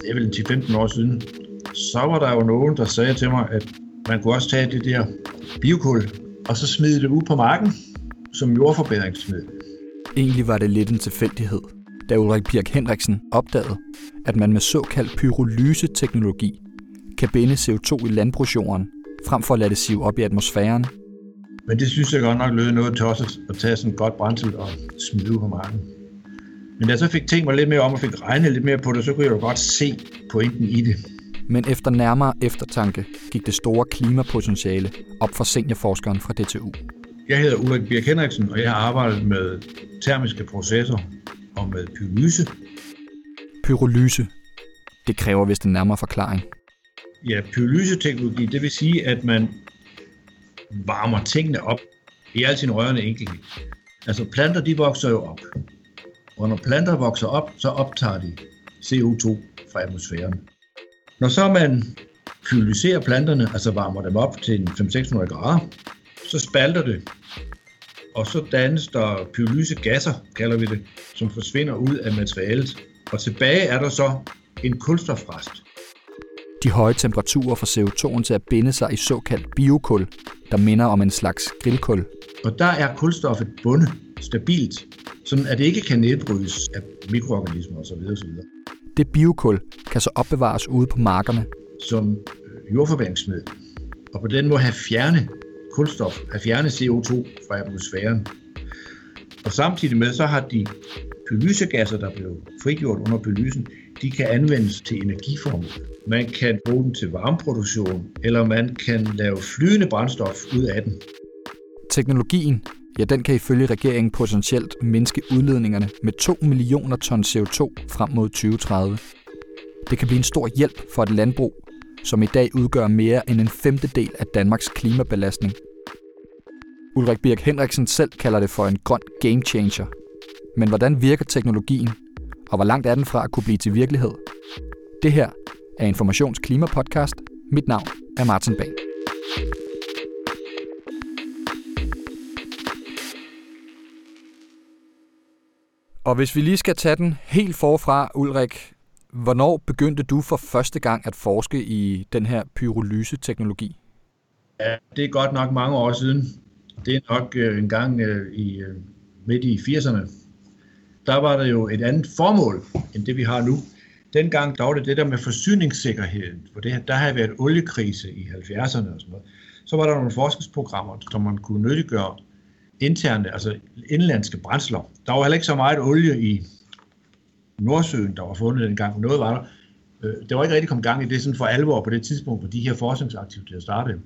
Det er vel 10-15 år siden. Så var der jo nogen, der sagde til mig, at man kunne også tage det der biokul, og så smide det ud på marken som jordforbedringsmiddel. Egentlig var det lidt en tilfældighed, da Ulrik Pirk Henriksen opdagede, at man med såkaldt pyrolyse-teknologi kan binde CO2 i landbrugsjorden, frem for at lade det sive op i atmosfæren. Men det synes jeg godt nok lød noget tosset at tage sådan et godt brændsel og smide på marken. Men da jeg så fik tænkt mig lidt mere om og fik regnet lidt mere på det, så kunne jeg jo godt se pointen i det. Men efter nærmere eftertanke gik det store klimapotentiale op for seniorforskeren fra DTU. Jeg hedder Ulrik Birk Henriksen, og jeg har arbejdet med termiske processer og med pyrolyse. Pyrolyse. Det kræver vist en nærmere forklaring. Ja, pyrolyseteknologi, det vil sige, at man varmer tingene op i al sin rørende enkelhed. Altså planter, de vokser jo op. Og når planter vokser op, så optager de CO2 fra atmosfæren. Når så man pyrolyserer planterne, altså varmer dem op til 500-600 grader, så spalter det, og så dannes der pyrolysegasser, kalder vi det, som forsvinder ud af materialet. Og tilbage er der så en kulstofrest. De høje temperaturer får CO2'en til at binde sig i såkaldt biokul, der minder om en slags grillkul. Og der er kulstoffet bundet stabilt, sådan at det ikke kan nedbrydes af mikroorganismer osv. osv. Det biokul kan så opbevares ude på markerne. Som jordforbæringsmiddel. Og på den måde have fjerne kulstof, have fjernet CO2 fra atmosfæren. Og samtidig med, så har de pyrolysegasser, der blev frigjort under pyrolysen, de kan anvendes til energiformål. Man kan bruge dem til varmeproduktion, eller man kan lave flydende brændstof ud af den. Teknologien, ja, den kan ifølge regeringen potentielt mindske udledningerne med 2 millioner ton CO2 frem mod 2030. Det kan blive en stor hjælp for et landbrug, som i dag udgør mere end en femtedel af Danmarks klimabelastning. Ulrik Birk Henriksen selv kalder det for en grøn game changer. Men hvordan virker teknologien, og hvor langt er den fra at kunne blive til virkelighed? Det her er Informations Klimapodcast. Mit navn er Martin Bang. Og hvis vi lige skal tage den helt forfra, Ulrik, Hvornår begyndte du for første gang at forske i den her pyrolyse-teknologi? Ja, det er godt nok mange år siden. Det er nok øh, en gang øh, i øh, midt i 80'erne. Der var der jo et andet formål, end det vi har nu. Dengang der var det det der med forsyningssikkerheden, for det, der havde været oliekrise i 70'erne og sådan noget. Så var der nogle forskningsprogrammer, som man kunne nyttiggøre interne, altså indlandske brændsler. Der var heller ikke så meget olie i Nordsøen, der var fundet dengang. Noget var der. Øh, det var ikke rigtig kommet gang i det sådan for alvor på det tidspunkt, hvor de her forskningsaktiviteter startede.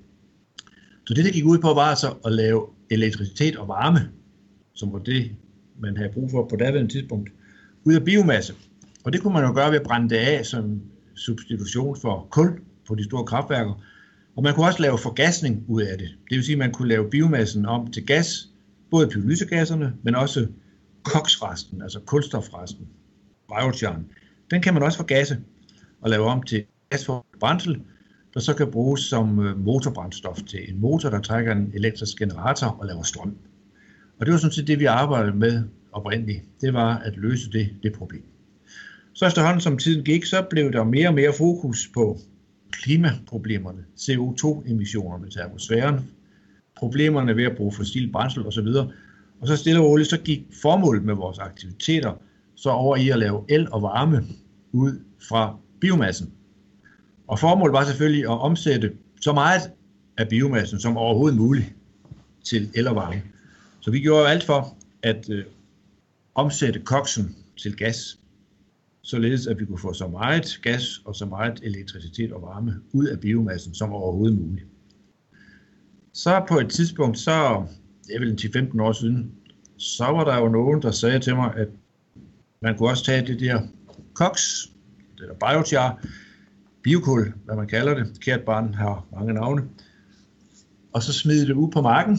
Så det, det gik ud på, var altså at lave elektricitet og varme, som var det, man havde brug for på daværende tidspunkt, ud af biomasse. Og det kunne man jo gøre ved at brænde det af som substitution for kul på de store kraftværker. Og man kunne også lave forgasning ud af det. Det vil sige, at man kunne lave biomassen om til gas, både pyrolysegasserne, men også koksresten, altså kulstofresten biochar, den kan man også forgasse og lave om til gas for brændsel, der så kan bruges som øh, motorbrændstof til en motor, der trækker en elektrisk generator og laver strøm. Og det var sådan set det, vi arbejdede med oprindeligt. Det var at løse det, det problem. Så efterhånden som tiden gik, så blev der mere og mere fokus på klimaproblemerne, CO2-emissionerne til atmosfæren, problemerne ved at bruge fossil brændsel osv. Og så stille og roligt, så gik formålet med vores aktiviteter så over i at lave el og varme ud fra biomassen. Og formålet var selvfølgelig at omsætte så meget af biomassen som overhovedet muligt til el og varme. Så vi gjorde alt for at øh, omsætte koksen til gas, således at vi kunne få så meget gas og så meget elektricitet og varme ud af biomassen som overhovedet muligt. Så på et tidspunkt, så det er vel 10-15 år siden, så var der jo nogen, der sagde til mig, at man kunne også tage det der koks, det der biochar, biokul, hvad man kalder det. Kært barn har mange navne. Og så smide det ud på marken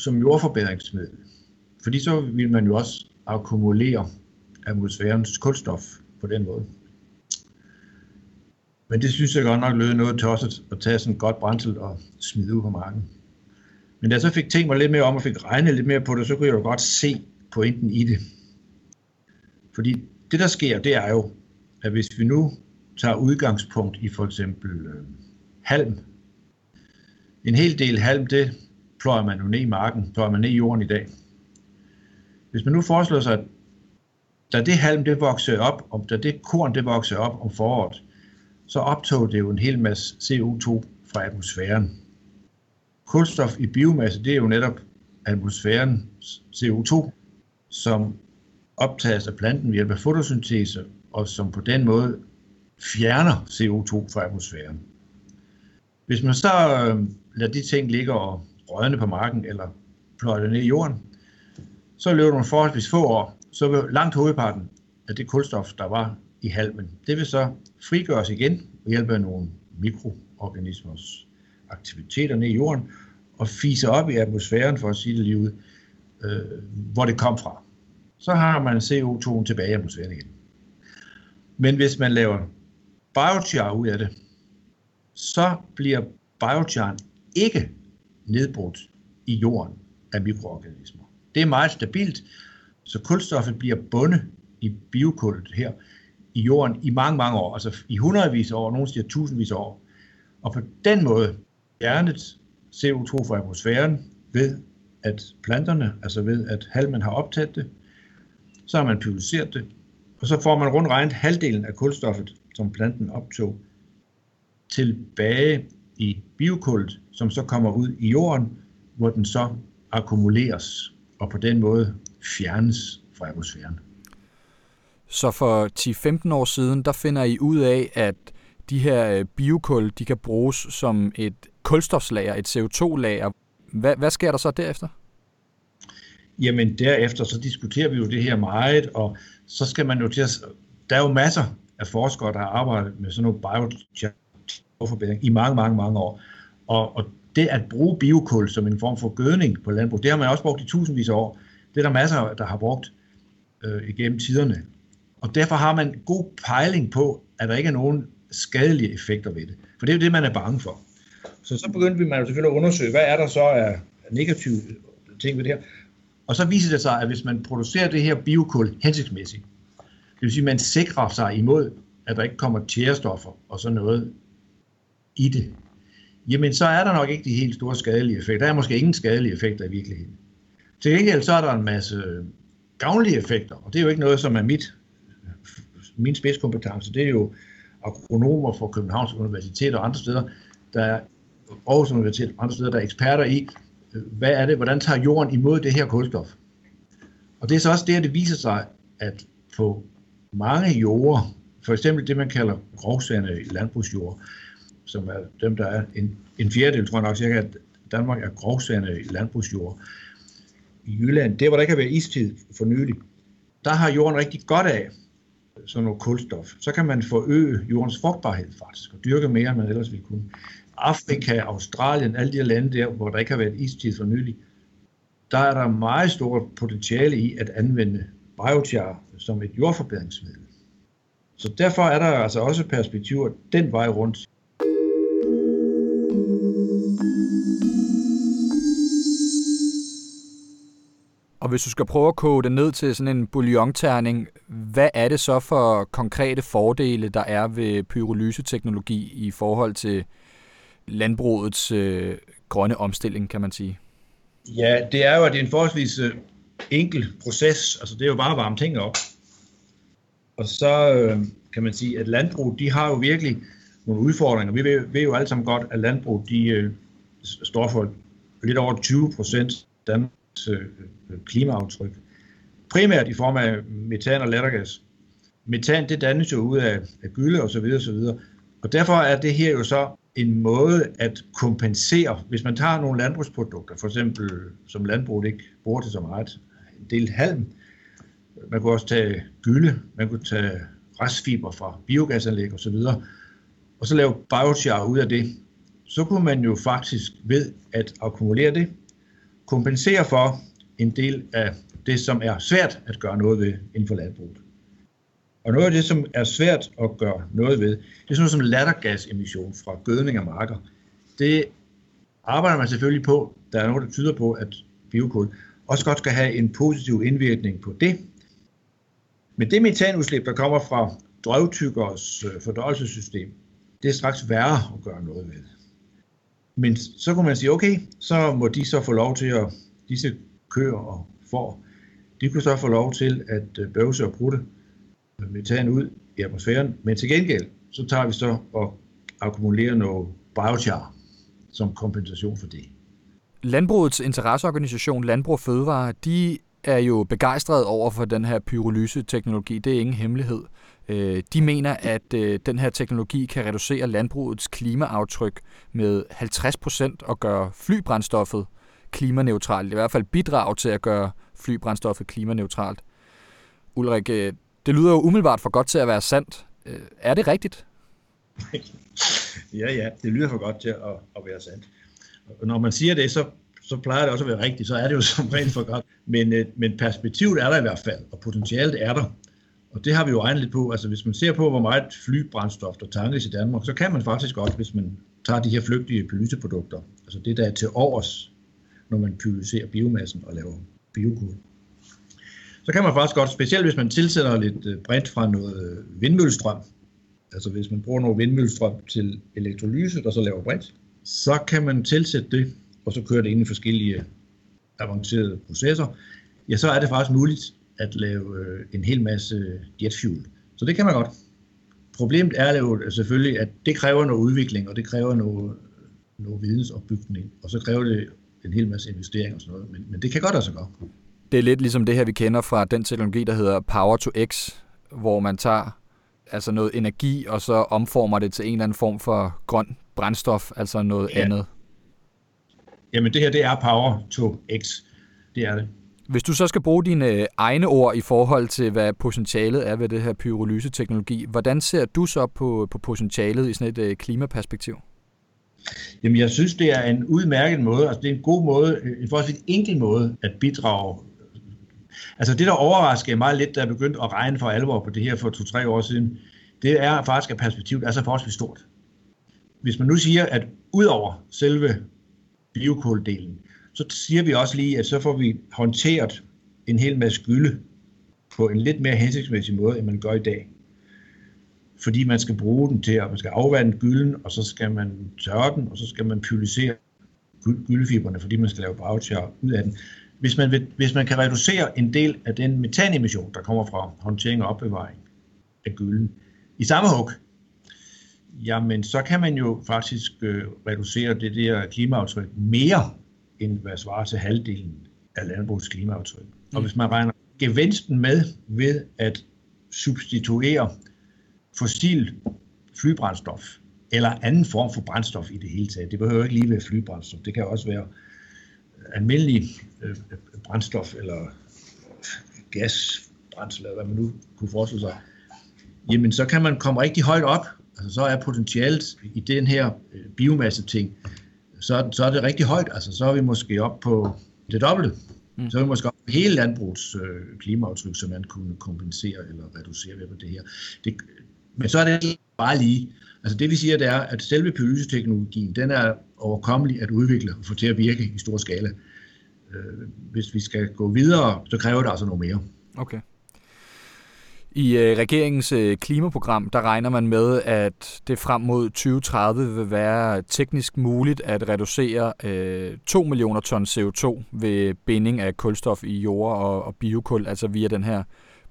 som jordforbedringsmiddel. Fordi så vil man jo også akkumulere atmosfærens kulstof på den måde. Men det synes jeg godt nok lød noget tosset at tage sådan et godt brændsel og smide ud på marken. Men da jeg så fik tænkt mig lidt mere om og fik regnet lidt mere på det, så kunne jeg jo godt se pointen i det. Fordi det, der sker, det er jo, at hvis vi nu tager udgangspunkt i for eksempel øh, halm. En hel del halm, det pløjer man jo ned i marken, pløjer man ned i jorden i dag. Hvis man nu forestiller sig, at da det halm det vokser op, og da det korn det vokser op om foråret, så optog det jo en hel masse CO2 fra atmosfæren. Kulstof i biomasse, det er jo netop atmosfærens CO2, som optages af planten ved hjælp af fotosyntese, og som på den måde fjerner CO2 fra atmosfæren. Hvis man så øh, lader de ting ligge og rødne på marken, eller pløjer det ned i jorden, så løber nogle forholdsvis få år, så vil langt hovedparten af det kulstof, der var i halmen, det vil så frigøres igen ved hjælp af nogle mikroorganismers aktiviteter ned i jorden, og fise op i atmosfæren, for at sige det lige ud, øh, hvor det kom fra. Så har man CO2 tilbage i atmosfæren igen. Men hvis man laver biochar ud af det, så bliver biochar ikke nedbrudt i jorden af mikroorganismer. Det er meget stabilt, så kulstoffet bliver bundet i biokullet her i jorden i mange, mange år, altså i hundredvis af år, nogle siger tusindvis af år. Og på den måde fjernet CO2 fra atmosfæren ved, at planterne, altså ved, at halmen har optaget det, så har man pyrolyseret det, og så får man rundt regnet halvdelen af kulstoffet, som planten optog, tilbage i biokullet, som så kommer ud i jorden, hvor den så akkumuleres, og på den måde fjernes fra atmosfæren. Så for 10-15 år siden, der finder I ud af, at de her øh, biokul, de kan bruges som et kulstofslager, et CO2-lager. Hvad, hvad sker der så derefter? Jamen derefter så diskuterer vi jo det her meget, og så skal man jo til at... Der er jo masser af forskere, der har arbejdet med sådan noget bioforbedring i mange, mange, mange år. Og, og det at bruge biokul som en form for gødning på landbrug, det har man også brugt i tusindvis af år. Det er der masser, der har brugt øh, igennem tiderne. Og derfor har man god pejling på, at der ikke er nogen skadelige effekter ved det. For det er jo det, man er bange for. Så så begyndte vi man jo selvfølgelig at undersøge, hvad er der så af negative ting ved det her. Og så viser det sig, at hvis man producerer det her biokul hensigtsmæssigt, det vil sige, at man sikrer sig imod, at der ikke kommer tjærestoffer og sådan noget i det, jamen så er der nok ikke de helt store skadelige effekter. Der er måske ingen skadelige effekter i virkeligheden. Til gengæld så er der en masse gavnlige effekter, og det er jo ikke noget, som er mit, min spidskompetence. Det er jo agronomer fra Københavns Universitet og andre steder, der er Aarhus Universitet og andre steder, der er eksperter i, hvad er det, hvordan tager jorden imod det her kulstof? Og det er så også det, at det viser sig, at på mange jorder, for eksempel det, man kalder grovsande landbrugsjord, som er dem, der er en, en fjerdedel, tror jeg nok cirka, at Danmark er grovsande landbrugsjord. I Jylland, det hvor der ikke har været istid for nylig, der har jorden rigtig godt af sådan noget kulstof. Så kan man forøge jordens frugtbarhed faktisk, og dyrke mere, end man ellers ville kunne. Afrika, Australien, alle de her lande der, hvor der ikke har været istid for nylig, der er der meget stort potentiale i at anvende biochar som et jordforbedringsmiddel. Så derfor er der altså også perspektiver den vej rundt. Hvis du skal prøve at koge det ned til sådan en bouillonterning, hvad er det så for konkrete fordele, der er ved pyrolyseteknologi i forhold til landbrugets øh, grønne omstilling, kan man sige? Ja, det er jo, at det er en forholdsvis øh, enkel proces. Altså, det er jo bare at varme ting op. Og så øh, kan man sige, at landbrug, de har jo virkelig nogle udfordringer. Vi ved, ved jo alle sammen godt, at landbrug, de øh, står for lidt over 20 procent Danmarks øh, klimaaftryk. Primært i form af metan og lattergas. Metan, det dannes jo ud af, af gylde og så videre, og så videre. Og derfor er det her jo så en måde at kompensere, hvis man tager nogle landbrugsprodukter, for eksempel som landbruget ikke bruger til så meget, en del halm, man kunne også tage gylde, man kunne tage restfiber fra biogasanlæg osv., og så lave biochar ud af det, så kunne man jo faktisk ved at akkumulere det, kompensere for en del af det, som er svært at gøre noget ved inden for landbruget. Og noget af det, som er svært at gøre noget ved, det er sådan noget som lattergasemission fra gødning af marker. Det arbejder man selvfølgelig på. Der er noget, der tyder på, at biokul også godt skal have en positiv indvirkning på det. Men det metanudslip, der kommer fra drøvtykkers øh, fordøjelsessystem, det er straks værre at gøre noget ved. Men så kunne man sige, okay, så må de så få lov til at, disse køer og får, de kunne så få lov til at øh, bøvse og brutte metan ud i atmosfæren, men til gengæld, så tager vi så og akkumulerer noget biochar som kompensation for det. Landbrugets interesseorganisation Landbrug Fødevare, de er jo begejstrede over for den her pyrolyse-teknologi. Det er ingen hemmelighed. Øh, de mener, at øh, den her teknologi kan reducere landbrugets klimaaftryk med 50 procent og gøre flybrændstoffet klimaneutralt. I hvert fald bidrage til at gøre flybrændstoffet klimaneutralt. Ulrik, øh, det lyder jo umiddelbart for godt til at være sandt. Øh, er det rigtigt? ja, ja, det lyder for godt til at, at være sandt. Og når man siger det, så, så plejer det også at være rigtigt, så er det jo som rent for godt. Men, øh, men perspektivet er der i hvert fald, og potentialet er der. Og det har vi jo regnet lidt på. Altså hvis man ser på, hvor meget flybrændstof der tankes i Danmark, så kan man faktisk godt, hvis man tager de her flygtige pylyseprodukter, altså det der er til overs, når man pyrolyserer biomassen og laver biokul. Så kan man faktisk godt, specielt hvis man tilsætter lidt øh, brint fra noget øh, vindmøllestrøm, altså hvis man bruger noget vindmøllestrøm til elektrolyse, der så laver brint, så kan man tilsætte det, og så kører det ind i forskellige avancerede processer, ja, så er det faktisk muligt at lave øh, en hel masse jetfuel. Så det kan man godt. Problemet er jo selvfølgelig, at det kræver noget udvikling, og det kræver noget, noget vidensopbygning, og så kræver det en hel masse investering og sådan noget, men, men det kan godt altså godt. Det er lidt ligesom det her, vi kender fra den teknologi, der hedder Power to X, hvor man tager altså noget energi, og så omformer det til en eller anden form for grøn brændstof, altså noget ja. andet. Jamen det her, det er Power to X. Det er det. Hvis du så skal bruge dine øh, egne ord i forhold til, hvad potentialet er ved det her pyrolyse-teknologi, hvordan ser du så på, på potentialet i sådan et uh, klimaperspektiv? Jamen, jeg synes, det er en udmærket måde, altså det er en god måde, en forholdsvis enkel måde at bidrage. Altså det, der overraskede mig lidt, da jeg begyndte at regne for alvor på det her for to-tre år siden, det er faktisk, at perspektivet er så forholdsvis stort. Hvis man nu siger, at ud over selve biokuldelen, så siger vi også lige, at så får vi håndteret en hel masse gylde på en lidt mere hensigtsmæssig måde, end man gør i dag. Fordi man skal bruge den til, at man skal afvande gylden, og så skal man tørre den, og så skal man pylisere gyldefiberne, fordi man skal lave bagtjør ud af den. Hvis man, vil, hvis man kan reducere en del af den metanemission, der kommer fra håndtering og opbevaring af gylden, i samme hug, jamen så kan man jo faktisk øh, reducere det der klimaaftryk mere, end hvad svarer til halvdelen af landbrugets klimaaftryk. Mm. Og hvis man regner gevinsten med ved at substituere fossil flybrændstof, eller anden form for brændstof i det hele taget. Det behøver ikke lige være flybrændstof. Det kan også være almindelig øh, brændstof, eller gasbrændsel, eller hvad man nu kunne forestille sig. Jamen, så kan man komme rigtig højt op. Altså, så er potentialet i den her øh, biomasse-ting så, så er det rigtig højt. Altså, så er vi måske op på det dobbelte. Mm. Så er vi måske op på hele landbrugets øh, klimaaftryk, som man kunne kompensere eller reducere ved på det her. Det, men så er det bare lige. Altså det vi siger, det er, at selve pyrolyseteknologien, den er overkommelig at udvikle og få til at virke i stor skala. Øh, hvis vi skal gå videre, så kræver det altså noget mere. Okay. I øh, regeringens øh, klimaprogram, der regner man med, at det frem mod 2030 vil være teknisk muligt at reducere øh, 2 millioner ton CO2 ved binding af kulstof i jord og, og biokul, altså via den her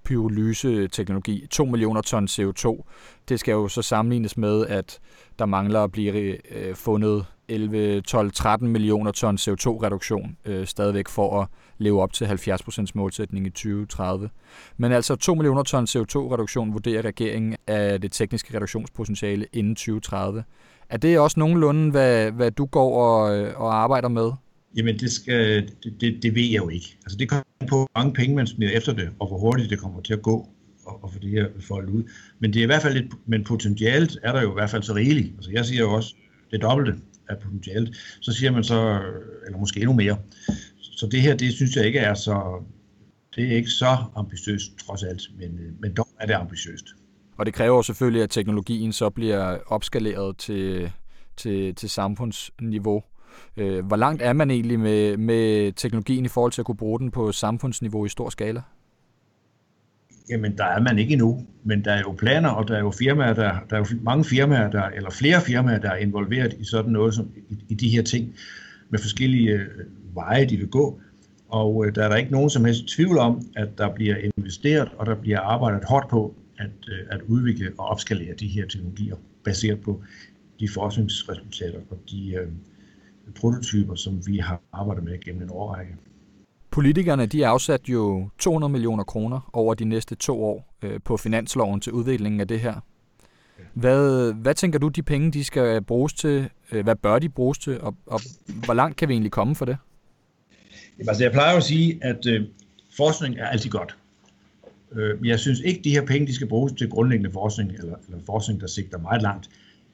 pyrolyse-teknologi. 2 millioner ton CO2. Det skal jo så sammenlignes med, at der mangler at blive øh, fundet 11, 12, 13 millioner ton CO2-reduktion øh, stadigvæk for at leve op til 70% målsætning i 2030. Men altså 2 millioner ton CO2-reduktion vurderer regeringen af det tekniske reduktionspotentiale inden 2030. Er det også nogenlunde, hvad, hvad du går og, øh, og arbejder med? Jamen, det, skal, det, det, det ved jeg jo ikke. Altså, det kommer på, hvor mange penge man smider efter det, og hvor hurtigt det kommer til at gå og, og få det her foldet ud. Men det er i hvert fald lidt, men potentialet er der jo i hvert fald så rigeligt. Altså, jeg siger jo også det dobbelte af potentielt. Så siger man så, eller måske endnu mere. Så det her, det synes jeg ikke er så, det er ikke så ambitiøst trods alt, men, men dog er det ambitiøst. Og det kræver selvfølgelig, at teknologien så bliver opskaleret til, til, til samfundsniveau. Øh, hvor langt er man egentlig med, med teknologien i forhold til at kunne bruge den på samfundsniveau i stor skala? Jamen, der er man ikke endnu, men der er jo planer, og der er jo firmaer, der, der er jo mange firmaer, der, eller flere firmaer, der er involveret i sådan noget som i, i de her ting, med forskellige øh, veje, de vil gå. Og øh, der er der ikke nogen som helst tvivl om, at der bliver investeret, og der bliver arbejdet hårdt på at, øh, at udvikle og opskalere de her teknologier, baseret på de forskningsresultater og de øh, prototyper, som vi har arbejdet med gennem en årrække. Politikerne de afsat jo 200 millioner kroner over de næste to år øh, på finansloven til udviklingen af det her. Hvad, hvad tænker du, de penge de skal bruges til? Øh, hvad bør de bruges til? Og, og hvor langt kan vi egentlig komme for det? Jamen, altså, jeg plejer at sige, at øh, forskning er altid godt. Øh, jeg synes ikke, de her penge de skal bruges til grundlæggende forskning, eller, eller forskning, der sigter meget langt.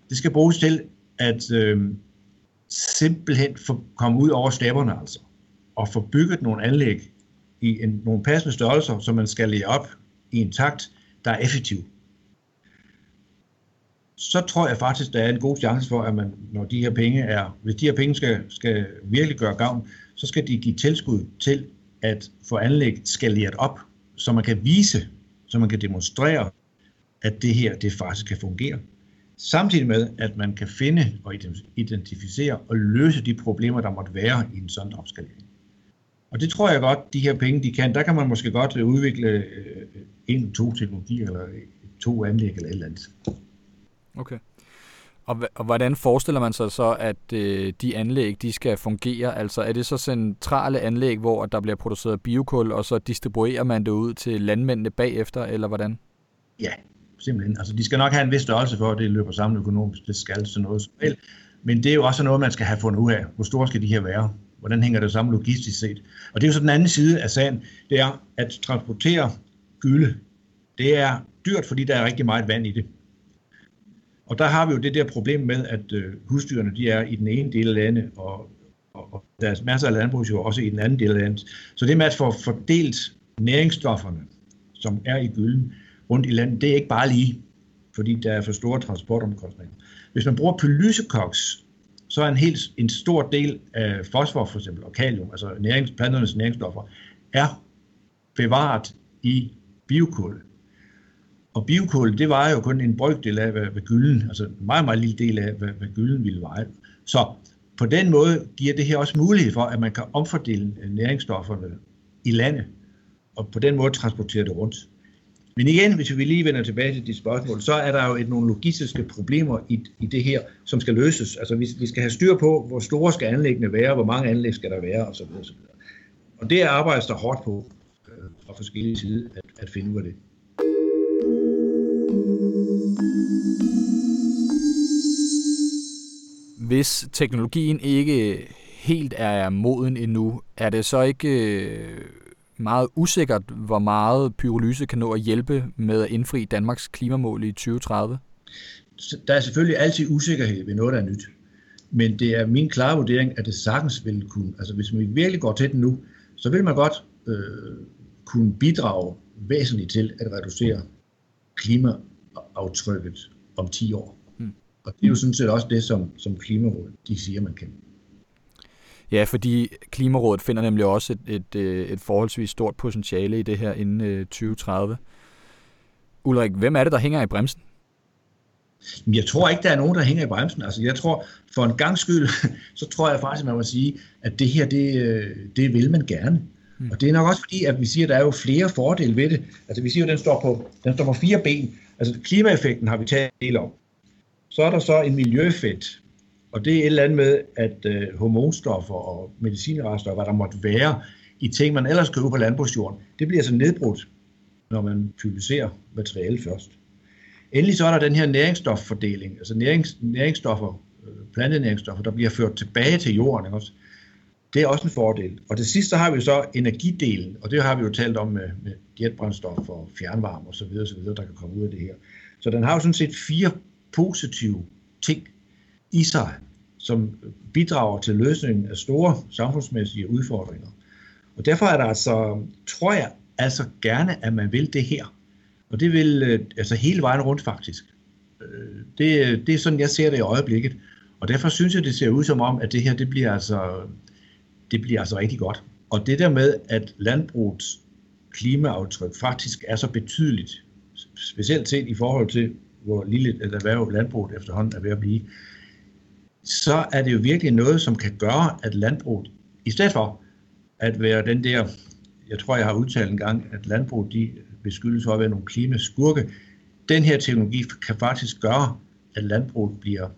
Det skal bruges til at øh, simpelthen få, komme ud over stepperne, altså og få bygget nogle anlæg i en, nogle passende størrelser, som man skal lægge op i en takt, der er effektiv. Så tror jeg faktisk, der er en god chance for, at man, når de her penge er, hvis de her penge skal, skal virkelig gøre gavn, så skal de give tilskud til at få anlæg skaleret op, så man kan vise, så man kan demonstrere, at det her det faktisk kan fungere. Samtidig med, at man kan finde og identificere og løse de problemer, der måtte være i en sådan opskalering. Og det tror jeg godt, de her penge, de kan. Der kan man måske godt øh, udvikle øh, en, to teknologier, eller to anlæg, eller et eller andet. Okay. Og, og hvordan forestiller man sig så, at øh, de anlæg, de skal fungere? Altså er det så centrale anlæg, hvor der bliver produceret biokul, og så distribuerer man det ud til landmændene bagefter, eller hvordan? Ja, simpelthen. Altså de skal nok have en vis størrelse for, at det løber sammen økonomisk. Det skal sådan noget som helst. Men det er jo også noget, man skal have fundet ud af. Hvor store skal de her være? Hvordan hænger det sammen logistisk set? Og det er jo så den anden side af sagen, det er at transportere gylde. Det er dyrt, fordi der er rigtig meget vand i det. Og der har vi jo det der problem med, at øh, husdyrene de er i den ene del af landet, og, og, og der er masser af landbrugsjord også i den anden del af landet. Så det med at få fordelt næringsstofferne, som er i gylden, rundt i landet, det er ikke bare lige, fordi der er for store transportomkostninger. Hvis man bruger pylysekoks, så er en helt en stor del af fosfor for eksempel, og kalium, altså nærings, planternes næringsstoffer, er bevaret i biokul. Og biokul, det var jo kun en brøkdel af, hvad, hvad gylden, altså en meget, meget lille del af, hvad, hvad gylden ville veje. Så på den måde giver det her også mulighed for, at man kan omfordele øh, næringsstofferne i landet, og på den måde transportere det rundt. Men igen, hvis vi lige vender tilbage til dit spørgsmål, så er der jo et, nogle logistiske problemer i, i det her, som skal løses. Altså vi, vi skal have styr på, hvor store skal anlæggene være, hvor mange anlæg skal der være osv. osv. Og det arbejdes der hårdt på øh, fra forskellige sider at, at finde ud af det. Hvis teknologien ikke helt er moden endnu, er det så ikke øh, meget usikkert, hvor meget pyrolyse kan nå at hjælpe med at indfri Danmarks klimamål i 2030? Der er selvfølgelig altid usikkerhed ved noget, der er nyt. Men det er min klare vurdering, at det sagtens vil kunne, altså hvis man virkelig går til den nu, så vil man godt øh, kunne bidrage væsentligt til at reducere klimaaftrykket om 10 år. Hmm. Og det er jo sådan set også det, som, som Klimarådet de siger, man kan. Ja, fordi Klimarådet finder nemlig også et, et, øh, et forholdsvis stort potentiale i det her inden 2030. Øh, Ulrik, hvem er det, der hænger i bremsen? Jeg tror ikke, der er nogen, der hænger i bremsen. Altså, jeg tror, for en gang skyld, så tror jeg faktisk, at man må sige, at det her, det, øh, det vil man gerne. Hmm. Og det er nok også fordi, at vi siger, at der er jo flere fordele ved det. Altså, vi siger jo, at den står på, den står på fire ben. Altså, klimaeffekten har vi taget del om. Så er der så en miljøeffekt, og det er et eller andet med, at øh, hormonstoffer og medicinrester, og hvad der måtte være i ting, man ellers køber på landbrugsjorden, det bliver så nedbrudt, når man pulveriserer materiale først. Endelig så er der den her næringsstoffordeling, altså nærings, næringsstoffer, øh, plantenæringsstoffer, der bliver ført tilbage til jorden. Ikke også? Det er også en fordel. Og til sidst så har vi så energidelen, og det har vi jo talt om med, med jetbrændstof og fjernvarme osv., osv., der kan komme ud af det her. Så den har jo sådan set fire positive ting i sig, som bidrager til løsningen af store samfundsmæssige udfordringer. Og derfor er der altså, tror jeg, altså gerne, at man vil det her. Og det vil øh, altså hele vejen rundt faktisk. Øh, det, det er sådan, jeg ser det i øjeblikket. Og derfor synes jeg, det ser ud som om, at det her, det bliver altså, det bliver altså rigtig godt. Og det der med, at landbrugets klimaaftryk faktisk er så betydeligt, specielt set i forhold til, hvor lille et erhverv landbruget efterhånden er ved at blive, så er det jo virkelig noget, som kan gøre, at landbruget, i stedet for at være den der, jeg tror, jeg har udtalt en gang, at landbruget de beskyldes for at være nogle klimaskurke, den her teknologi kan faktisk gøre, at landbruget bliver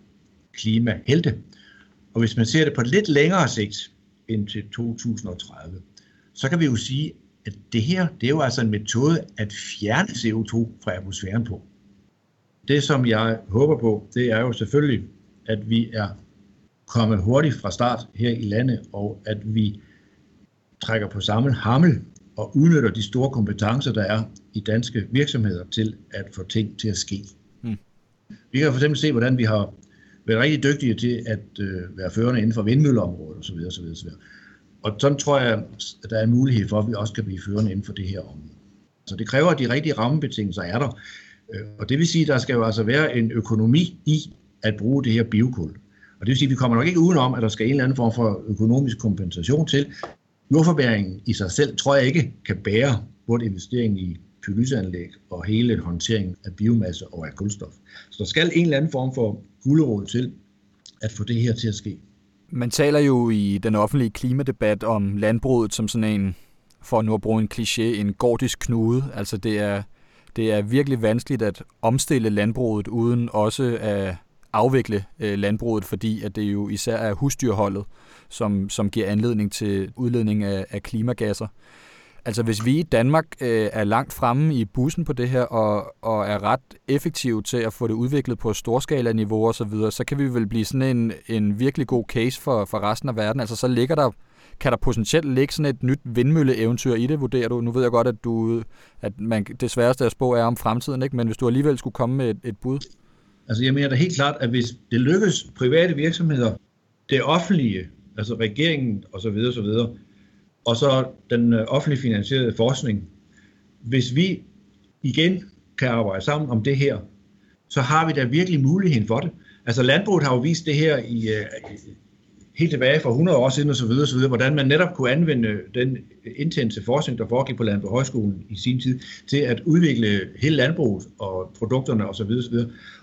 klimahelte. Og hvis man ser det på lidt længere sigt, end til 2030, så kan vi jo sige, at det her, det er jo altså en metode at fjerne CO2 fra atmosfæren på. Det, som jeg håber på, det er jo selvfølgelig, at vi er kommet hurtigt fra start her i landet, og at vi trækker på samme hammel og udnytter de store kompetencer, der er i danske virksomheder til at få ting til at ske. Hmm. Vi kan for eksempel se, hvordan vi har været rigtig dygtige til at øh, være førende inden for vindmølleområdet osv. osv., osv. Og sådan tror jeg, at der er en mulighed for, at vi også kan blive førende inden for det her område. Så det kræver, at de rigtige rammebetingelser er der. Øh, og det vil sige, at der skal jo altså være en økonomi i at bruge det her biokul. Og det vil sige, at vi kommer nok ikke udenom, at der skal en eller anden form for økonomisk kompensation til. Jordforbæringen i sig selv tror jeg ikke kan bære både investeringen i pyrolyseanlæg og hele håndteringen af biomasse og af kulstof. Så der skal en eller anden form for gulerod til at få det her til at ske. Man taler jo i den offentlige klimadebat om landbruget som sådan en, for nu at bruge en kliché, en gordisk knude. Altså det er, det er virkelig vanskeligt at omstille landbruget uden også at afvikle øh, landbruget, fordi at det jo især er husdyrholdet, som, som giver anledning til udledning af, af klimagasser. Altså hvis vi i Danmark øh, er langt fremme i bussen på det her, og, og er ret effektive til at få det udviklet på storskala-niveau og så videre, så kan vi vel blive sådan en, en virkelig god case for, for resten af verden. Altså så ligger der, kan der potentielt ligge sådan et nyt vindmølle-eventyr i det, vurderer du? Nu ved jeg godt, at, du, at man, det sværeste at spå er om fremtiden, ikke? men hvis du alligevel skulle komme med et, et bud? Altså jeg mener da helt klart, at hvis det lykkes private virksomheder, det offentlige, altså regeringen osv., osv., og så den øh, offentligt finansierede forskning. Hvis vi igen kan arbejde sammen om det her, så har vi da virkelig muligheden for det. Altså landbruget har jo vist det her i, øh, helt tilbage fra 100 år siden osv., osv., hvordan man netop kunne anvende den intense forskning, der foregik på Landbrug Højskolen i sin tid, til at udvikle hele landbruget og produkterne osv. osv.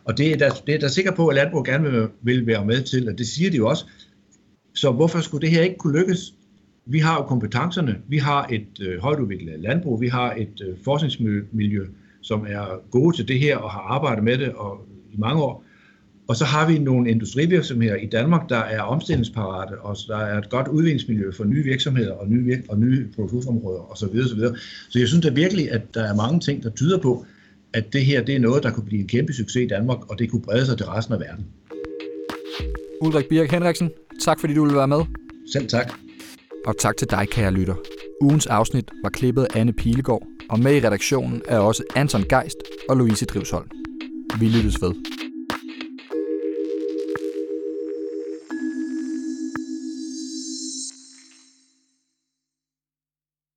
Og det er der, det er der sikker på, at landbruget gerne vil, vil være med til, og det siger de jo også. Så hvorfor skulle det her ikke kunne lykkes? vi har jo kompetencerne, vi har et øh, højt udviklet landbrug, vi har et øh, forskningsmiljø, som er gode til det her og har arbejdet med det og, i mange år. Og så har vi nogle industrivirksomheder i Danmark, der er omstillingsparate, og der er et godt udviklingsmiljø for nye virksomheder og nye, virk- og nye produktionsområder osv. Så, videre. så jeg synes da virkelig, at der er mange ting, der tyder på, at det her det er noget, der kunne blive en kæmpe succes i Danmark, og det kunne brede sig til resten af verden. Ulrik Birk Henriksen, tak fordi du ville være med. Selv tak og tak til dig, kære lytter. Ugens afsnit var klippet af Anne Pilegaard, og med i redaktionen er også Anton Geist og Louise Drivsholm. Vi lyttes ved.